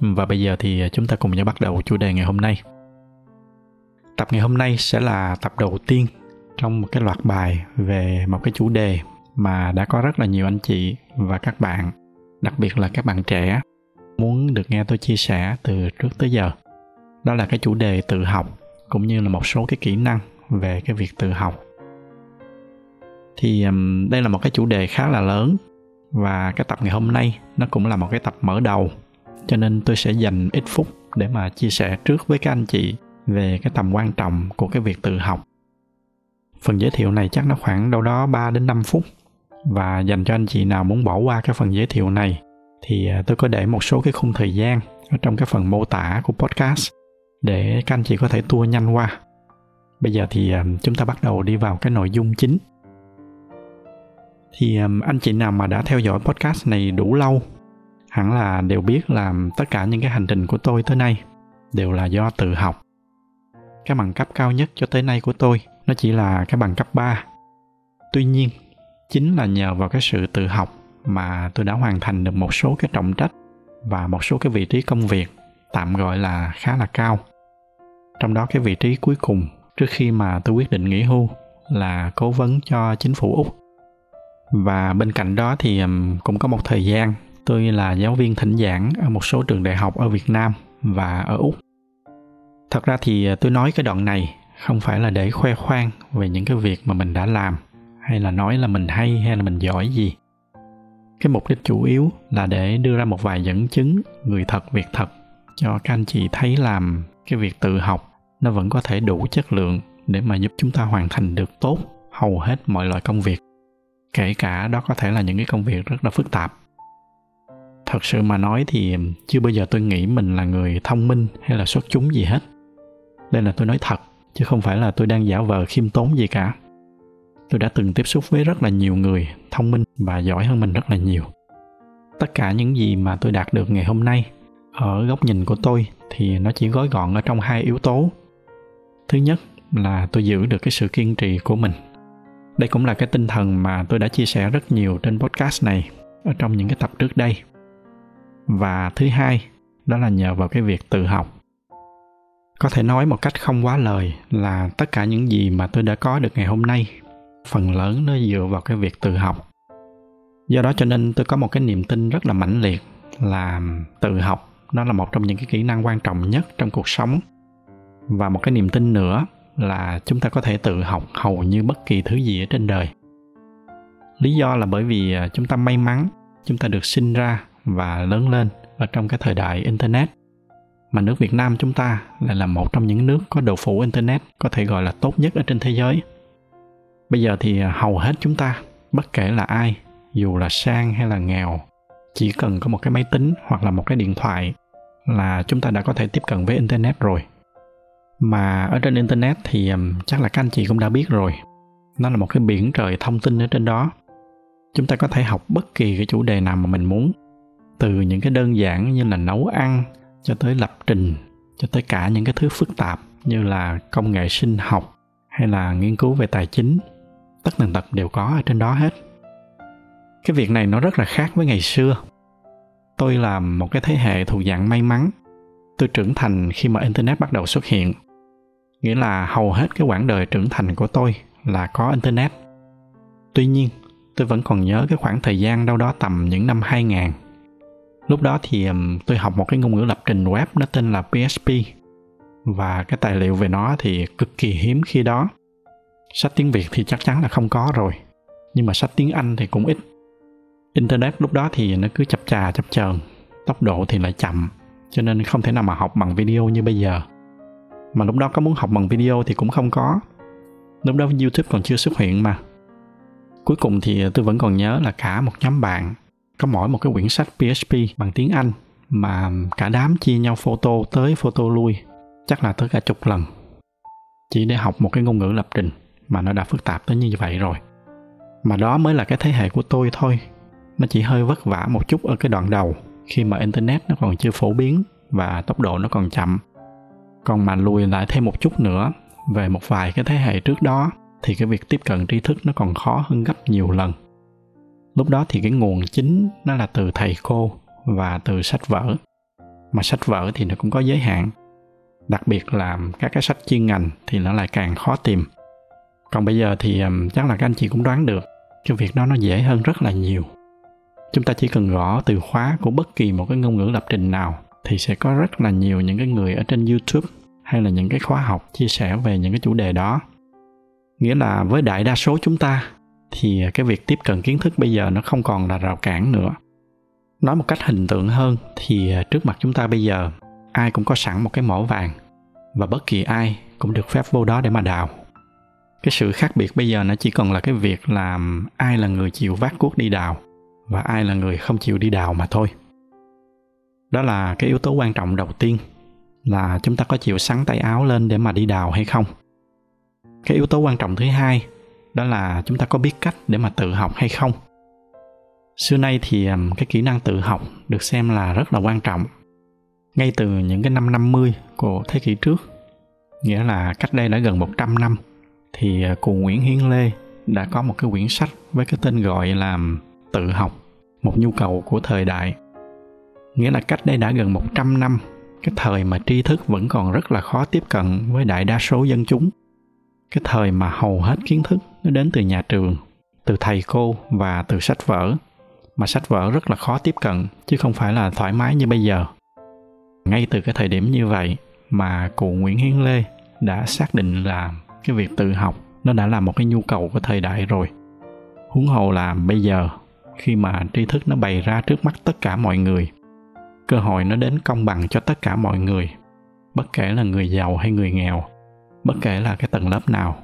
và bây giờ thì à, chúng ta cùng nhau bắt đầu chủ đề ngày hôm nay. Tập ngày hôm nay sẽ là tập đầu tiên trong một cái loạt bài về một cái chủ đề mà đã có rất là nhiều anh chị và các bạn, đặc biệt là các bạn trẻ muốn được nghe tôi chia sẻ từ trước tới giờ. Đó là cái chủ đề tự học cũng như là một số cái kỹ năng về cái việc tự học. Thì đây là một cái chủ đề khá là lớn và cái tập ngày hôm nay nó cũng là một cái tập mở đầu cho nên tôi sẽ dành ít phút để mà chia sẻ trước với các anh chị về cái tầm quan trọng của cái việc tự học. Phần giới thiệu này chắc nó khoảng đâu đó 3 đến 5 phút và dành cho anh chị nào muốn bỏ qua cái phần giới thiệu này thì à, tôi có để một số cái khung thời gian ở trong cái phần mô tả của podcast để các anh chị có thể tua nhanh qua. Bây giờ thì à, chúng ta bắt đầu đi vào cái nội dung chính. Thì à, anh chị nào mà đã theo dõi podcast này đủ lâu hẳn là đều biết là tất cả những cái hành trình của tôi tới nay đều là do tự học. Cái bằng cấp cao nhất cho tới nay của tôi nó chỉ là cái bằng cấp 3. Tuy nhiên, chính là nhờ vào cái sự tự học mà tôi đã hoàn thành được một số cái trọng trách và một số cái vị trí công việc tạm gọi là khá là cao. Trong đó cái vị trí cuối cùng trước khi mà tôi quyết định nghỉ hưu là cố vấn cho chính phủ Úc. Và bên cạnh đó thì cũng có một thời gian Tôi là giáo viên thỉnh giảng ở một số trường đại học ở Việt Nam và ở Úc. Thật ra thì tôi nói cái đoạn này không phải là để khoe khoang về những cái việc mà mình đã làm, hay là nói là mình hay hay là mình giỏi gì. Cái mục đích chủ yếu là để đưa ra một vài dẫn chứng người thật, việc thật cho các anh chị thấy làm cái việc tự học nó vẫn có thể đủ chất lượng để mà giúp chúng ta hoàn thành được tốt hầu hết mọi loại công việc kể cả đó có thể là những cái công việc rất là phức tạp thật sự mà nói thì chưa bao giờ tôi nghĩ mình là người thông minh hay là xuất chúng gì hết. Đây là tôi nói thật, chứ không phải là tôi đang giả vờ khiêm tốn gì cả. Tôi đã từng tiếp xúc với rất là nhiều người thông minh và giỏi hơn mình rất là nhiều. Tất cả những gì mà tôi đạt được ngày hôm nay ở góc nhìn của tôi thì nó chỉ gói gọn ở trong hai yếu tố. Thứ nhất là tôi giữ được cái sự kiên trì của mình. Đây cũng là cái tinh thần mà tôi đã chia sẻ rất nhiều trên podcast này ở trong những cái tập trước đây và thứ hai, đó là nhờ vào cái việc tự học. Có thể nói một cách không quá lời là tất cả những gì mà tôi đã có được ngày hôm nay, phần lớn nó dựa vào cái việc tự học. Do đó cho nên tôi có một cái niềm tin rất là mãnh liệt là tự học nó là một trong những cái kỹ năng quan trọng nhất trong cuộc sống. Và một cái niềm tin nữa là chúng ta có thể tự học hầu như bất kỳ thứ gì ở trên đời. Lý do là bởi vì à, chúng ta may mắn, chúng ta được sinh ra và lớn lên ở trong cái thời đại internet mà nước Việt Nam chúng ta lại là một trong những nước có độ phủ internet có thể gọi là tốt nhất ở trên thế giới. Bây giờ thì hầu hết chúng ta, bất kể là ai, dù là sang hay là nghèo, chỉ cần có một cái máy tính hoặc là một cái điện thoại là chúng ta đã có thể tiếp cận với internet rồi. Mà ở trên internet thì chắc là các anh chị cũng đã biết rồi. Nó là một cái biển trời thông tin ở trên đó. Chúng ta có thể học bất kỳ cái chủ đề nào mà mình muốn từ những cái đơn giản như là nấu ăn cho tới lập trình, cho tới cả những cái thứ phức tạp như là công nghệ sinh học hay là nghiên cứu về tài chính, tất tần tật đều có ở trên đó hết. Cái việc này nó rất là khác với ngày xưa. Tôi là một cái thế hệ thuộc dạng may mắn. Tôi trưởng thành khi mà internet bắt đầu xuất hiện. Nghĩa là hầu hết cái quãng đời trưởng thành của tôi là có internet. Tuy nhiên, tôi vẫn còn nhớ cái khoảng thời gian đâu đó tầm những năm 2000 lúc đó thì um, tôi học một cái ngôn ngữ lập trình web nó tên là PHP và cái tài liệu về nó thì cực kỳ hiếm khi đó. Sách tiếng Việt thì chắc chắn là không có rồi nhưng mà sách tiếng Anh thì cũng ít. Internet lúc đó thì nó cứ chập chà chập chờn tốc độ thì lại chậm cho nên không thể nào mà học bằng video như bây giờ. Mà lúc đó có muốn học bằng video thì cũng không có. Lúc đó youtube còn chưa xuất hiện mà. Cuối cùng thì tôi vẫn còn nhớ là cả một nhóm bạn có mỗi một cái quyển sách PHP bằng tiếng Anh mà cả đám chia nhau photo tới photo lui, chắc là tới cả chục lần. Chỉ để học một cái ngôn ngữ lập trình mà nó đã phức tạp tới như vậy rồi. Mà đó mới là cái thế hệ của tôi thôi. Nó chỉ hơi vất vả một chút ở cái đoạn đầu, khi mà internet nó còn chưa phổ biến và tốc độ nó còn chậm. Còn mà lùi lại thêm một chút nữa, về một vài cái thế hệ trước đó, thì cái việc tiếp cận tri thức nó còn khó hơn gấp nhiều lần lúc đó thì cái nguồn chính nó là từ thầy cô và từ sách vở. Mà sách vở thì nó cũng có giới hạn. Đặc biệt là các cái sách chuyên ngành thì nó lại càng khó tìm. Còn bây giờ thì chắc là các anh chị cũng đoán được, cái việc đó nó dễ hơn rất là nhiều. Chúng ta chỉ cần gõ từ khóa của bất kỳ một cái ngôn ngữ lập trình nào thì sẽ có rất là nhiều những cái người ở trên youtube hay là những cái khóa học chia sẻ về những cái chủ đề đó. Nghĩa là với đại đa số chúng ta thì cái việc tiếp cận kiến thức bây giờ nó không còn là rào cản nữa. Nói một cách hình tượng hơn thì à, trước mặt chúng ta bây giờ, ai cũng có sẵn một cái mỏ vàng và bất kỳ ai cũng được phép vô đó để mà đào. Cái sự khác biệt bây giờ nó chỉ còn là cái việc làm ai là người chịu vác cuốc đi đào và ai là người không chịu đi đào mà thôi. Đó là cái yếu tố quan trọng đầu tiên, là chúng ta có chịu sắn tay áo lên để mà đi đào hay không. Cái yếu tố quan trọng thứ hai đó là chúng ta có biết cách để mà tự học hay không xưa nay thì cái kỹ năng tự học được xem là rất là quan trọng ngay từ những cái năm 50 của thế kỷ trước nghĩa là cách đây đã gần 100 năm thì ờ, cụ Nguyễn Hiến Lê đã có một cái quyển sách với cái tên gọi là Tự học, một nhu cầu của thời đại. Nghĩa là cách đây đã gần 100 năm, cái thời mà tri thức vẫn còn rất là khó tiếp cận với đại đa số dân chúng. Cái thời mà hầu hết kiến thức nó đến từ nhà trường, từ thầy cô và từ sách vở. Mà sách vở rất là khó tiếp cận chứ không phải là thoải mái như bây giờ. Ngay từ cái thời điểm như vậy mà cụ Nguyễn Hiến Lê đã xác định là cái việc tự học nó đã là một cái nhu cầu của thời đại rồi huống hồ là bây giờ khi mà tri thức nó bày ra trước mắt tất cả mọi người cơ hội nó đến công bằng cho tất cả mọi người bất kể là người giàu hay người nghèo bất kể là cái tầng lớp nào,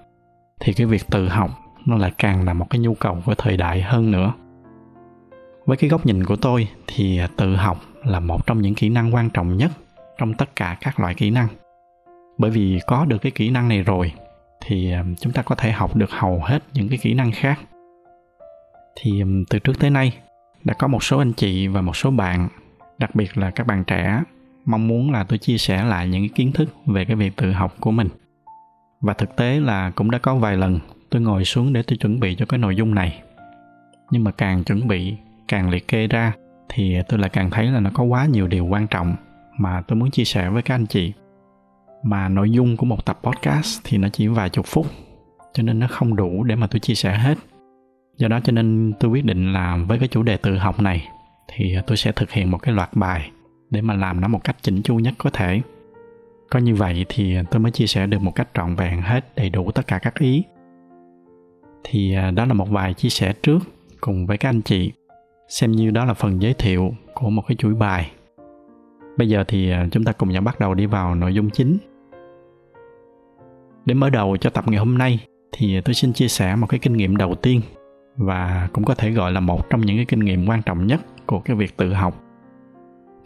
thì cái việc tự học nó lại càng là một cái nhu cầu của thời đại hơn nữa. Với cái góc nhìn của tôi thì à, tự học là một trong những kỹ năng quan trọng nhất trong tất cả các loại kỹ năng. Bởi vì có được cái kỹ năng này rồi, thì à, chúng ta có thể học được hầu hết những cái kỹ năng khác. Thì à, từ trước tới nay, đã có một số anh chị và một số bạn, đặc biệt là các bạn trẻ, mong muốn là tôi chia sẻ lại những cái kiến thức về cái việc tự học của mình và thực tế là cũng đã có vài lần tôi ngồi xuống để tôi chuẩn bị cho cái nội dung này. Nhưng mà càng chuẩn bị, càng liệt kê ra thì tôi lại càng thấy là nó có quá nhiều điều quan trọng mà tôi muốn chia sẻ với các anh chị. Mà nội dung của một tập podcast thì nó chỉ vài chục phút, cho nên nó không đủ để mà tôi chia sẻ hết. Do đó cho nên tôi quyết định là với cái chủ đề tự học này thì tôi sẽ thực hiện một cái loạt bài để mà làm nó một cách chỉnh chu nhất có thể có như vậy thì tôi mới chia sẻ được một cách trọn vẹn, hết đầy đủ tất cả các ý. Thì à, đó là một vài chia sẻ trước cùng với các anh chị, xem như đó là phần giới thiệu của một cái chuỗi bài. Bây giờ thì à, chúng ta cùng nhau bắt đầu đi vào nội dung chính. Để mở đầu cho tập ngày hôm nay thì tôi xin chia sẻ một cái kinh nghiệm đầu tiên và cũng có thể gọi là một trong những cái kinh nghiệm quan trọng nhất của cái việc tự học.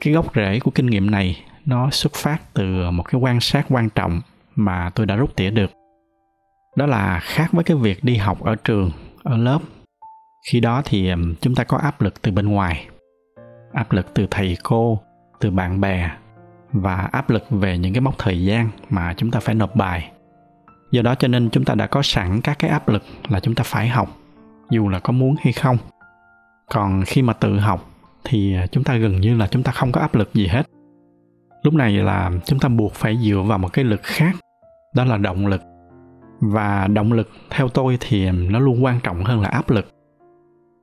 Cái gốc rễ của kinh nghiệm này nó xuất phát từ một cái quan sát quan trọng mà tôi đã rút tỉa được. Đó là khác với cái việc đi học ở trường, ở lớp. Khi đó thì chúng ta có áp lực từ bên ngoài, áp lực từ thầy cô, từ bạn bè và áp lực về những cái mốc thời gian mà chúng ta phải nộp bài. Do đó cho nên chúng ta đã có sẵn các cái áp lực là chúng ta phải học, dù là có muốn hay không. Còn khi mà tự học thì à, chúng ta gần như là chúng ta không có áp lực gì hết lúc này là chúng ta buộc phải dựa vào một cái lực khác, đó là động lực. Và động lực theo tôi thì nó luôn quan trọng hơn là áp lực.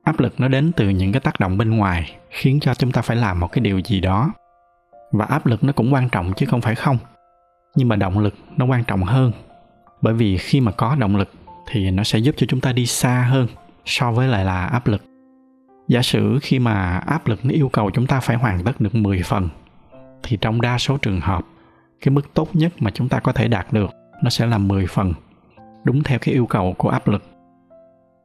Áp lực nó đến từ những cái tác động bên ngoài, khiến cho chúng ta phải làm một cái điều gì đó. Và áp lực nó cũng quan trọng chứ không phải không. Nhưng mà động lực nó quan trọng hơn, bởi vì khi mà có động lực thì nó sẽ giúp cho chúng ta đi xa hơn so với lại là áp lực. Giả sử khi mà áp lực nó yêu cầu chúng ta phải hoàn tất được 10 phần thì trong đa số trường hợp cái mức tốt nhất mà chúng ta có thể đạt được nó sẽ là 10 phần đúng theo cái yêu cầu của áp lực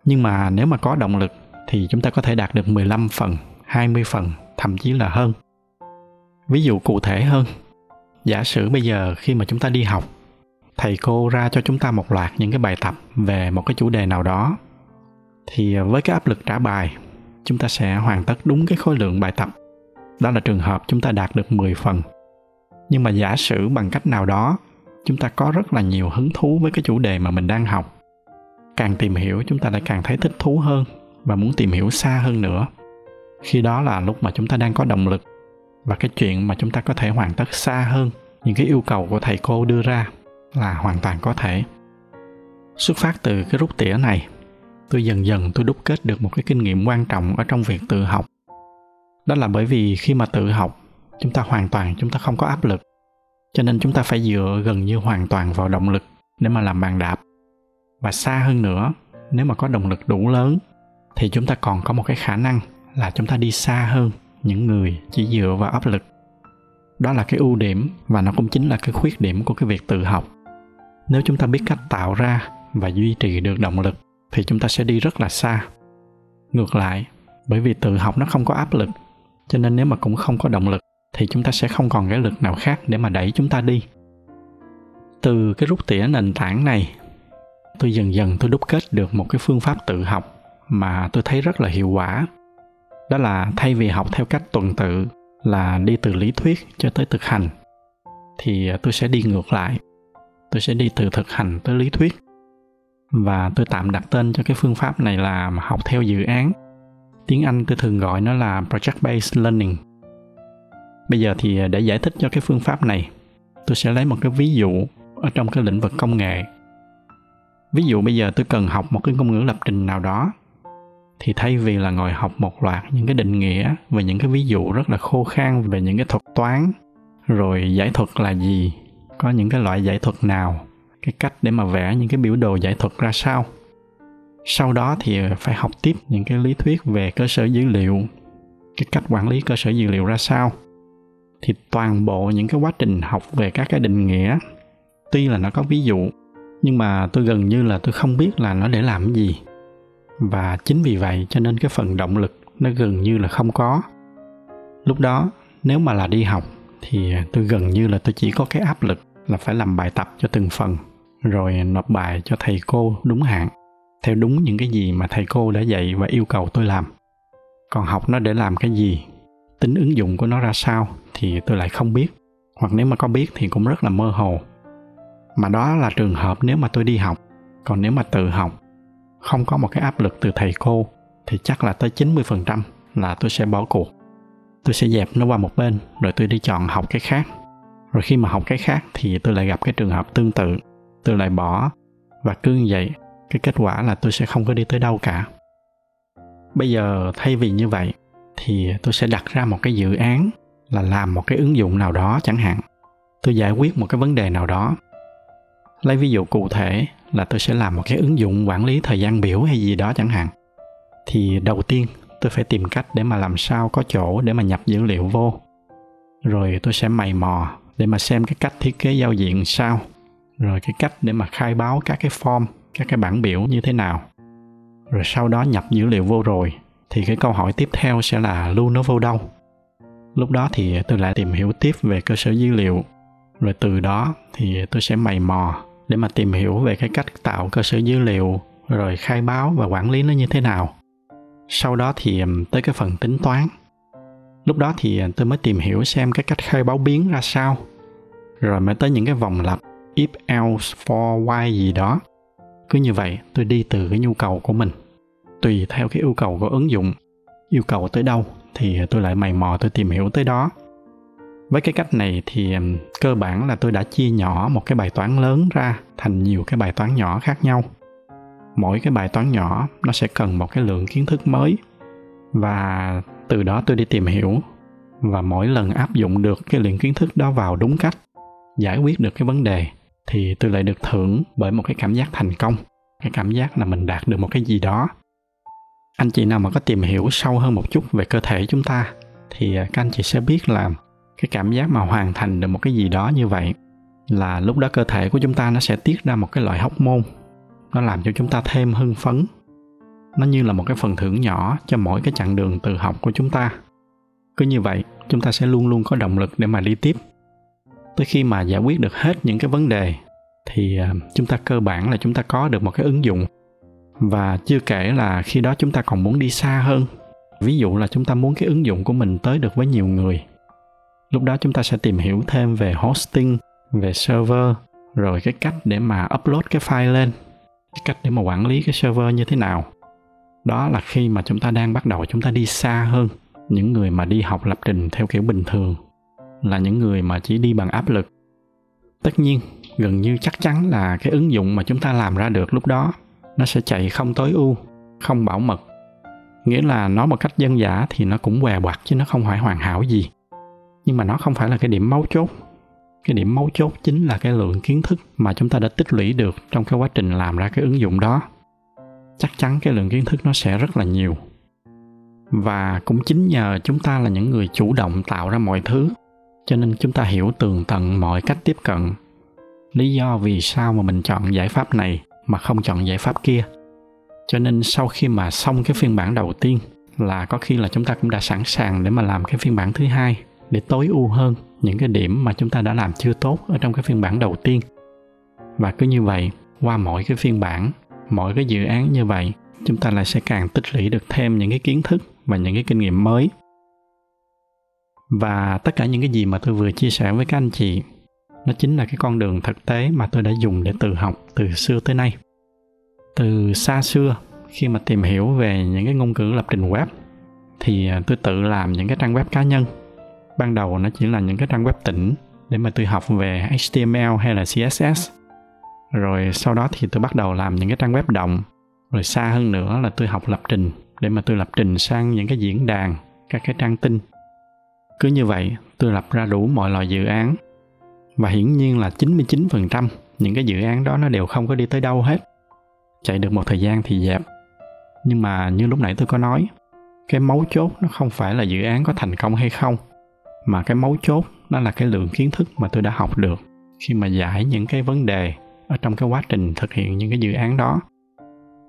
nhưng mà nếu mà có động lực thì chúng ta có thể đạt được 15 phần, 20 phần, thậm chí là hơn. ví dụ cụ thể hơn giả sử bây giờ khi mà chúng ta đi học thầy cô ra cho chúng ta một loạt những cái bài tập về một cái chủ đề nào đó thì với cái áp lực trả bài chúng ta sẽ hoàn tất đúng cái khối lượng bài tập đó là trường hợp chúng ta đạt được 10 phần. Nhưng mà giả sử bằng cách nào đó, chúng ta có rất là nhiều hứng thú với cái chủ đề mà mình đang học. Càng tìm hiểu, chúng ta lại càng thấy thích thú hơn và muốn tìm hiểu xa hơn nữa. Khi đó là lúc mà chúng ta đang có động lực và cái chuyện mà chúng ta có thể hoàn tất xa hơn những cái yêu cầu của thầy cô đưa ra là hoàn toàn có thể. Xuất phát từ cái rút tỉa này, tôi dần dần tôi đúc kết được một cái kinh nghiệm quan trọng ở trong việc tự học đó là bởi vì khi mà tự học, chúng ta hoàn toàn, chúng ta không có áp lực. Cho nên chúng ta phải dựa gần như hoàn toàn vào động lực để mà làm bàn đạp. Và xa hơn nữa, nếu mà có động lực đủ lớn, thì chúng ta còn có một cái khả năng là chúng ta đi xa hơn những người chỉ dựa vào áp lực. Đó là cái ưu điểm và nó cũng chính là cái khuyết điểm của cái việc tự học. Nếu chúng ta biết cách tạo ra và duy trì được động lực, thì chúng ta sẽ đi rất là xa. Ngược lại, bởi vì tự học nó không có áp lực cho nên nếu mà cũng không có động lực, thì chúng ta sẽ không còn cái lực nào khác để mà đẩy chúng ta đi. Từ cái rút tỉa nền tảng này, tôi dần dần tôi đúc kết được một cái phương pháp tự học mà tôi thấy rất là hiệu quả. Đó là thay vì học theo cách tuần tự là đi từ lý thuyết cho tới thực hành, thì tôi sẽ đi ngược lại. Tôi sẽ đi từ thực hành tới lý thuyết. Và tôi tạm đặt tên cho cái phương pháp này là học theo dự án tiếng anh tôi thường gọi nó là project based learning. Bây giờ thì à, để giải thích cho cái phương pháp này, tôi sẽ lấy một cái ví dụ ở trong cái lĩnh vực công nghệ. Ví dụ bây giờ tôi cần học một cái ngôn ngữ lập trình nào đó, thì thay vì là ngồi học một loạt những cái định nghĩa và những cái ví dụ rất là khô khan về những cái thuật toán, rồi giải thuật là gì, có những cái loại giải thuật nào, cái cách để mà vẽ những cái biểu đồ giải thuật ra sao sau đó thì phải học tiếp những cái lý thuyết về cơ sở dữ liệu. Cái cách quản lý cơ sở dữ liệu ra sao? Thì toàn bộ những cái quá trình học về các cái định nghĩa, tuy là nó có ví dụ, nhưng mà tôi gần như là tôi không biết là nó để làm cái gì. Và chính vì vậy cho nên cái phần động lực nó gần như là không có. Lúc đó, nếu mà là đi học, thì tôi gần như là tôi chỉ có cái áp lực là phải làm bài tập cho từng phần, rồi nộp bài cho thầy cô đúng hạn theo đúng những cái gì mà thầy cô đã dạy và yêu cầu tôi làm. Còn học nó để làm cái gì? Tính ứng dụng của nó ra sao thì tôi lại không biết. Hoặc nếu mà có biết thì cũng rất là mơ hồ. Mà đó là trường hợp nếu mà tôi đi học. Còn nếu mà tự học không có một cái áp lực từ thầy cô thì chắc là tới 90% là tôi sẽ bỏ cuộc. Tôi sẽ dẹp nó qua một bên rồi tôi đi chọn học cái khác. Rồi khi mà học cái khác thì tôi lại gặp cái trường hợp tương tự, tôi lại bỏ và cứ như vậy, cái kết quả là tôi sẽ không có đi tới đâu cả. Bây giờ thay vì như vậy, thì tôi sẽ đặt ra một cái dự án là làm một cái ứng dụng nào đó chẳng hạn. Tôi giải quyết một cái vấn đề nào đó. Lấy ví dụ cụ thể là tôi sẽ làm một cái ứng dụng quản lý thời gian biểu hay gì đó chẳng hạn thì đầu tiên, tôi phải tìm cách để mà làm sao có chỗ để mà nhập dữ liệu vô rồi tôi sẽ mày mò để mà xem cái cách thiết kế giao diện sao rồi cái cách để mà khai báo các cái form các cái bảng biểu như thế nào. Rồi sau đó nhập dữ liệu vô rồi, thì cái câu hỏi tiếp theo sẽ là lưu nó vô đâu. Lúc đó thì tôi lại tìm hiểu tiếp về cơ sở dữ liệu. Rồi từ đó thì tôi sẽ mày mò để mà tìm hiểu về cái cách tạo cơ sở dữ liệu, rồi khai báo và quản lý nó như thế nào. Sau đó thì tới cái phần tính toán. Lúc đó thì tôi mới tìm hiểu xem cái cách khai báo biến ra sao. Rồi mới tới những cái vòng lặp, if else for why gì đó cứ như vậy, tôi đi từ cái nhu cầu của mình. Tùy theo cái yêu cầu của ứng dụng. Yêu cầu tới đâu thì tôi lại mày mò tôi tìm hiểu tới đó. Với cái cách này thì cơ bản là tôi đã chia nhỏ một cái bài toán lớn ra thành nhiều cái bài toán nhỏ khác nhau. Mỗi cái bài toán nhỏ, nó sẽ cần một cái lượng kiến thức mới. Và từ đó tôi đi tìm hiểu. Và mỗi lần áp dụng được cái lượng kiến thức đó vào đúng cách, giải quyết được cái vấn đề thì tôi lại được thưởng bởi một cái cảm giác thành công, cái cảm giác là mình đạt được một cái gì đó. Anh chị nào mà có tìm hiểu sâu hơn một chút về cơ thể chúng ta thì à, các anh chị sẽ biết là cái cảm giác mà hoàn thành được một cái gì đó như vậy là lúc đó cơ thể của chúng ta nó sẽ tiết ra một cái loại hóc môn nó làm cho chúng ta thêm hưng phấn. Nó như là một cái phần thưởng nhỏ cho mỗi cái chặng đường tự học của chúng ta. Cứ như vậy, chúng ta sẽ luôn luôn có động lực để mà đi tiếp tới khi mà giải quyết được hết những cái vấn đề, thì à, chúng ta cơ bản là chúng ta có được một cái ứng dụng. Và chưa kể là khi đó chúng ta còn muốn đi xa hơn. Ví dụ là chúng ta muốn cái ứng dụng của mình tới được với nhiều người. Lúc đó chúng ta sẽ tìm hiểu thêm về hosting, về server, rồi cái cách để mà upload cái file lên, cái cách để mà quản lý cái server như thế nào. Đó là khi mà chúng ta đang bắt đầu chúng ta đi xa hơn những người mà đi học lập trình theo kiểu bình thường là những người mà chỉ đi bằng áp lực. Tất nhiên, gần như chắc chắn là cái ứng dụng mà chúng ta làm ra được lúc đó, nó sẽ chạy không tối ưu, không bảo mật. Nghĩa là nói một cách dân giả thì nó cũng què quặt chứ nó không phải hoàn hảo gì. Nhưng mà nó không phải là cái điểm mấu chốt. Cái điểm mấu chốt chính là cái lượng kiến thức mà chúng ta đã tích lũy được trong cái quá trình làm ra cái ứng dụng đó. Chắc chắn cái lượng kiến thức nó sẽ rất là nhiều. Và cũng chính nhờ chúng ta là những người chủ động tạo ra mọi thứ cho nên chúng ta hiểu tường tận mọi cách tiếp cận. Lý do vì sao mà mình chọn giải pháp này mà không chọn giải pháp kia. Cho nên sau khi mà xong cái phiên bản đầu tiên là có khi là chúng ta cũng đã sẵn sàng để mà làm cái phiên bản thứ hai để tối ưu hơn những cái điểm mà chúng ta đã làm chưa tốt ở trong cái phiên bản đầu tiên. Và cứ như vậy, qua mỗi cái phiên bản, mỗi cái dự án như vậy, chúng ta lại sẽ càng tích lũy được thêm những cái kiến thức và những cái kinh nghiệm mới và tất cả những cái gì mà tôi vừa chia sẻ với các anh chị, nó chính là cái con đường thực tế mà tôi đã dùng để tự học từ xưa tới nay. Từ xa xưa, khi mà tìm hiểu về những cái ngôn ngữ lập trình web, thì à, tôi tự làm những cái trang web cá nhân. Ban đầu nó chỉ là những cái trang web tỉnh để mà tôi học về HTML hay là CSS rồi sau đó thì tôi bắt đầu làm những cái trang web động. Rồi xa hơn nữa là tôi học lập trình, để mà tôi lập trình sang những cái diễn đàn, các cái trang tin cứ như vậy, tôi lập ra đủ mọi loại dự án. Và hiển nhiên là 99% những cái dự án đó nó đều không có đi tới đâu hết. Chạy được một thời gian thì dẹp. Nhưng mà như lúc nãy tôi có nói, cái mấu chốt nó không phải là dự án có thành công hay không, mà cái mấu chốt nó là cái lượng kiến thức mà tôi đã học được khi mà giải những cái vấn đề ở trong cái quá trình thực hiện những cái dự án đó.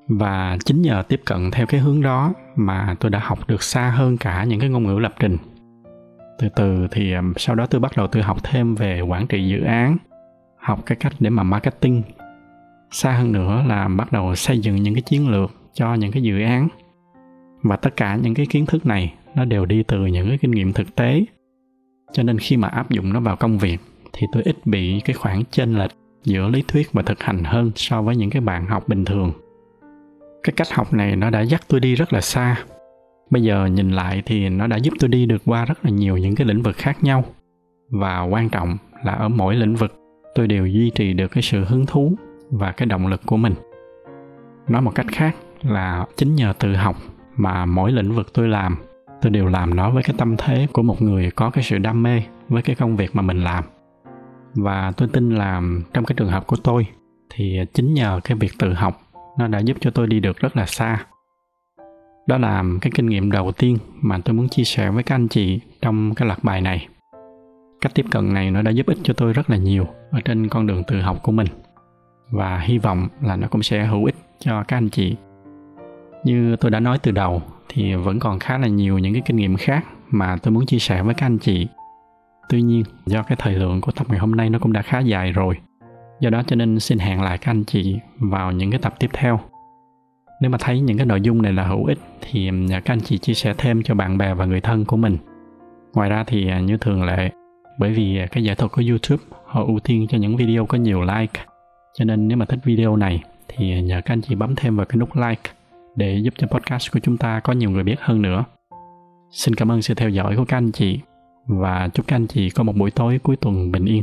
Và chính nhờ tiếp cận theo cái hướng đó mà tôi đã học được xa hơn cả những cái ngôn ngữ lập trình từ từ thì sau đó tôi bắt đầu tôi học thêm về quản trị dự án, học cái cách để mà marketing. Xa hơn nữa là bắt đầu xây dựng những cái chiến lược cho những cái dự án. Và tất cả những cái kiến thức này nó đều đi từ những cái kinh nghiệm thực tế. Cho nên khi mà áp dụng nó vào công việc thì tôi ít bị cái khoảng chênh lệch giữa lý thuyết và thực hành hơn so với những cái bạn học bình thường. Cái cách học này nó đã dắt tôi đi rất là xa bây giờ nhìn lại thì nó đã giúp tôi đi được qua rất là nhiều những cái lĩnh vực khác nhau. Và quan trọng là ở mỗi lĩnh vực, tôi đều duy trì được cái sự hứng thú và cái động lực của mình. Nói một cách khác là chính nhờ tự học mà mỗi lĩnh vực tôi làm, tôi đều làm nó với cái tâm thế của một người có cái sự đam mê với cái công việc mà mình làm. Và tôi tin là trong cái trường hợp của tôi thì chính nhờ cái việc tự học, nó đã giúp cho tôi đi được rất là xa đó là cái kinh nghiệm đầu tiên mà tôi muốn chia sẻ với các anh chị trong cái loạt bài này. Cách tiếp cận này nó đã giúp ích cho tôi rất là nhiều ở trên con đường tự học của mình. Và hy vọng là nó cũng sẽ hữu ích cho các anh chị. Như tôi đã nói từ đầu thì vẫn còn khá là nhiều những cái kinh nghiệm khác mà tôi muốn chia sẻ với các anh chị. Tuy nhiên, do cái thời lượng của tập ngày hôm nay nó cũng đã khá dài rồi. Do đó cho nên xin hẹn lại các anh chị vào những cái tập tiếp theo nếu mà thấy những cái nội dung này là hữu ích thì nhờ các anh chị chia sẻ thêm cho bạn bè và người thân của mình ngoài ra thì à, như thường lệ, bởi vì à, cái giải thuật của youtube, họ ưu tiên cho những video có nhiều like cho nên nếu mà thích video này thì à, nhờ các anh chị bấm thêm vào cái nút like để giúp cho podcast của chúng ta có nhiều người biết hơn nữa. Xin cảm ơn sự theo dõi của các anh chị và chúc các anh chị có một buổi tối cuối tuần bình yên.